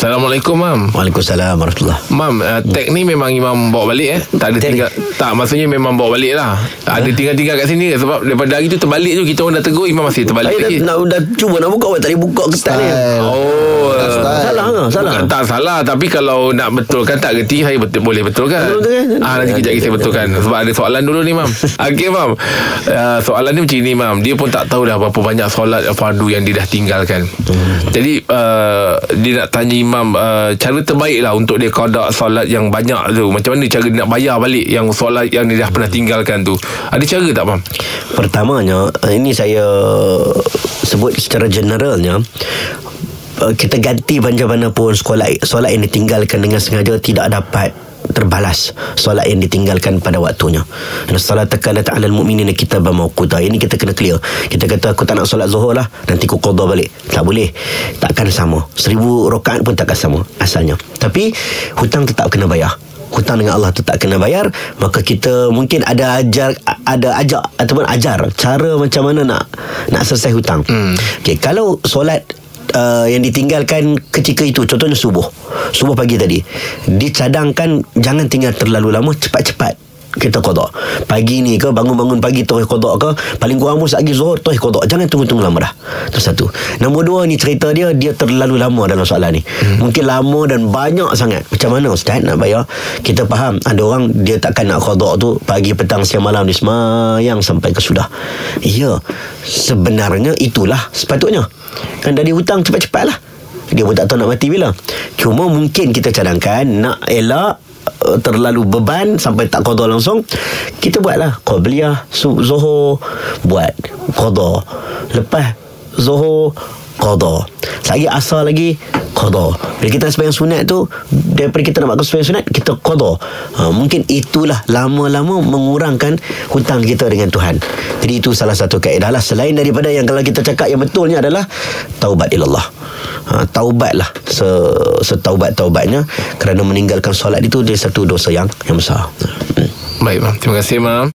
Assalamualaikum mam. Waalaikumsalam warahmatullahi Mam uh, Tag ni memang Imam bawa balik eh? Tak ada Tag tinggal Tak maksudnya memang bawa balik lah. Ada tinggal-tinggal kat sini Sebab daripada hari tu terbalik tu Kita orang dah tegur Imam masih terbalik Saya dah, lagi. nak, dah cuba nak buka awak tak boleh buka ketat ni. Oh. Salah Salah. Bukan tak salah Tapi kalau nak betulkan Tak gerti Saya betul, boleh betulkan. Betul kan? ah, Nanti kejap lagi saya betulkan. Sebab ada soalan dulu ni mam. Okey mam. Uh, Soalan ni macam ni mam. Dia pun tak tahu dah Berapa banyak solat fardu Yang dia dah tinggalkan. Jadi uh, Dia nak tanya imam uh, Cara terbaik lah Untuk dia kodak solat yang banyak tu. Macam mana cara dia nak bayar balik Yang solat yang dia dah pernah tinggalkan tu? Ada cara tak mam? Pertamanya ini saya sebut secara generalnya kita ganti macam mana pun solat solat yang ditinggalkan dengan sengaja tidak dapat terbalas solat yang ditinggalkan pada waktunya. Dan solat tekan ta'ala al-mu'minina kita bermauquta. Ini kita kena clear. Kita kata aku tak nak solat zuhur lah nanti aku qada balik. Tak boleh. Takkan sama. Seribu rakaat pun takkan sama asalnya. Tapi hutang tetap kena bayar hutang dengan Allah tetap kena bayar maka kita mungkin ada ajar ada ajak ataupun ajar cara macam mana nak nak selesai hutang hmm. okey kalau solat Uh, yang ditinggalkan ketika itu. Contohnya subuh. Subuh pagi tadi. Dicadangkan jangan tinggal terlalu lama cepat-cepat kita kodok. Pagi ni ke Bangun-bangun pagi Terus kodok ke Paling kurang pun Lagi zuhur Terus kodok. Jangan tunggu-tunggu lama dah. Itu satu. Nombor dua ni cerita dia Dia terlalu lama dalam soalan ni. Hmm. Mungkin lama dan banyak sangat. Macam mana Ustaz nak bayar? Kita faham Ada orang Dia takkan nak kodok tu Pagi, petang, siang, malam Dia semayang Sampai ke sudah. Ya Sebenarnya itulah Sepatutnya. Kan dari hutang cepat-cepat lah dia pun tak tahu nak mati bila. Cuma mungkin kita cadangkan Nak elak uh, terlalu beban sampai tak qada langsung kita buatlah qabliyah zuhur buat qada lepas zuhur qada lagi asar lagi qada bila kita sembahyang sunat tu daripada kita nak buat sembahyang sunat kita qada ha, mungkin itulah lama-lama mengurangkan hutang kita dengan Tuhan. Jadi itu salah satu kaedah lah. Selain daripada yang kalau kita cakap yang betulnya adalah taubat ilallah ha, taubatlah se, setaubat-taubatnya. Kerana meninggalkan solat itu dia satu dosa yang yang besar. Baik Terima kasih mam